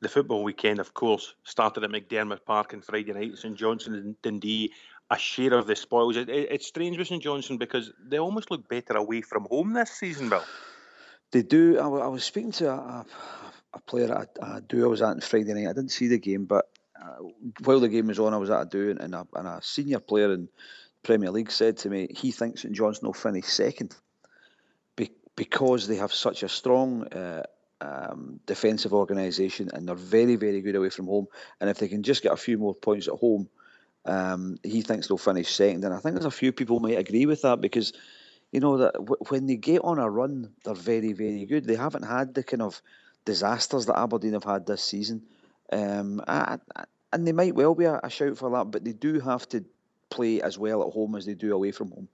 The football weekend, of course, started at McDiarmid Park on Friday night. St Johnstone and Dundee a share of the spoils. It, it, it's strange with St Johnstone because they almost look better away from home this season, Bill. They do. I, I was speaking to a, a, player at a, a do I was at on Friday night. I didn't see the game, but uh, while the game was on, I was at a do, and a, and a senior player in Premier League said to me he thinks St Johnstone will finish second be, because they have such a strong uh, um, defensive organisation and they're very, very good away from home. And if they can just get a few more points at home, um, he thinks they'll finish second. And I think there's a few people might agree with that because you know that w- when they get on a run, they're very, very good. They haven't had the kind of disasters that Aberdeen have had this season, um, I, I, and they might well be a, a shout for that. But they do have to play as well at home as they do away from home.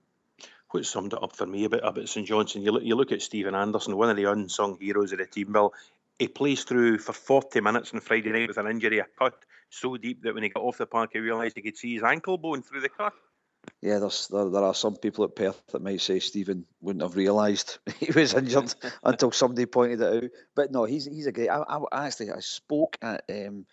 What summed it up for me about, about St Johnstone, you look, you look at Steven Anderson, one of the unsung heroes of the team, Bill. He plays through for 40 minutes on Friday night with an injury, a cut so deep that when he got off the park, he realised he could see his ankle bone through the cut. Yeah, there's, there, there are some people at Perth that might say Steven wouldn't have realised he was injured until somebody pointed it out. But no, he's he's a great. I, I actually I spoke at um,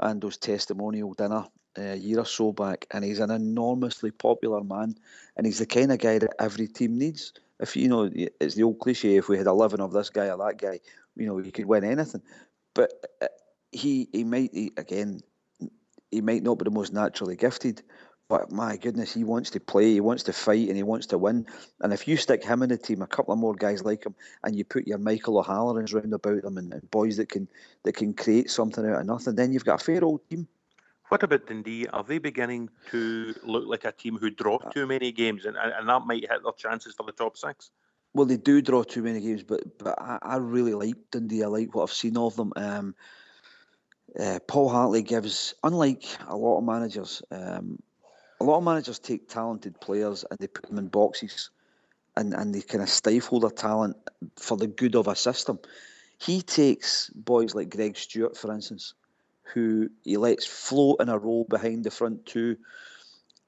Ando's testimonial dinner a year or so back, and he's an enormously popular man, and he's the kind of guy that every team needs. If you know, it's the old cliche: if we had eleven of this guy or that guy, you know, you could win anything. But uh, he he might he, again, he might not be the most naturally gifted, but my goodness, he wants to play, he wants to fight, and he wants to win. And if you stick him in the team, a couple of more guys like him, and you put your Michael O'Hallorans round about them and, and boys that can that can create something out of nothing, then you've got a fair old team. What about Dundee? Are they beginning to look like a team who draw too many games and, and, and that might hit their chances for the top six? Well, they do draw too many games, but but I, I really like Dundee. I like what I've seen of them. Um, uh, Paul Hartley gives, unlike a lot of managers, um, a lot of managers take talented players and they put them in boxes, and and they kind of stifle their talent for the good of a system. He takes boys like Greg Stewart, for instance, who he lets float in a role behind the front two,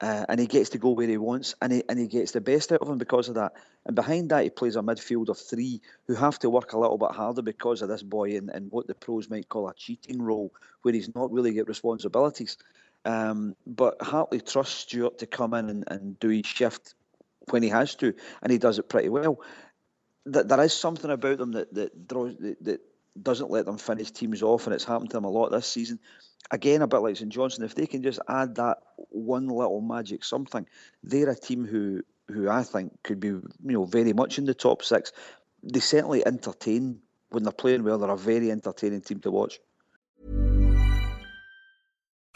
uh, and he gets to go where he wants, and he and he gets the best out of him because of that. And behind that, he plays a midfield of three who have to work a little bit harder because of this boy in, in what the pros might call a cheating role, where he's not really got responsibilities. Um, but Hartley trusts Stewart to come in and, and do his shift when he has to, and he does it pretty well. That there is something about them that that draws that, that doesn't let them finish teams off, and it's happened to them a lot this season. Again, a bit like St Johnstone, if they can just add that one little magic something, they're a team who who I think could be you know very much in the top six. They certainly entertain when they're playing well. They're a very entertaining team to watch.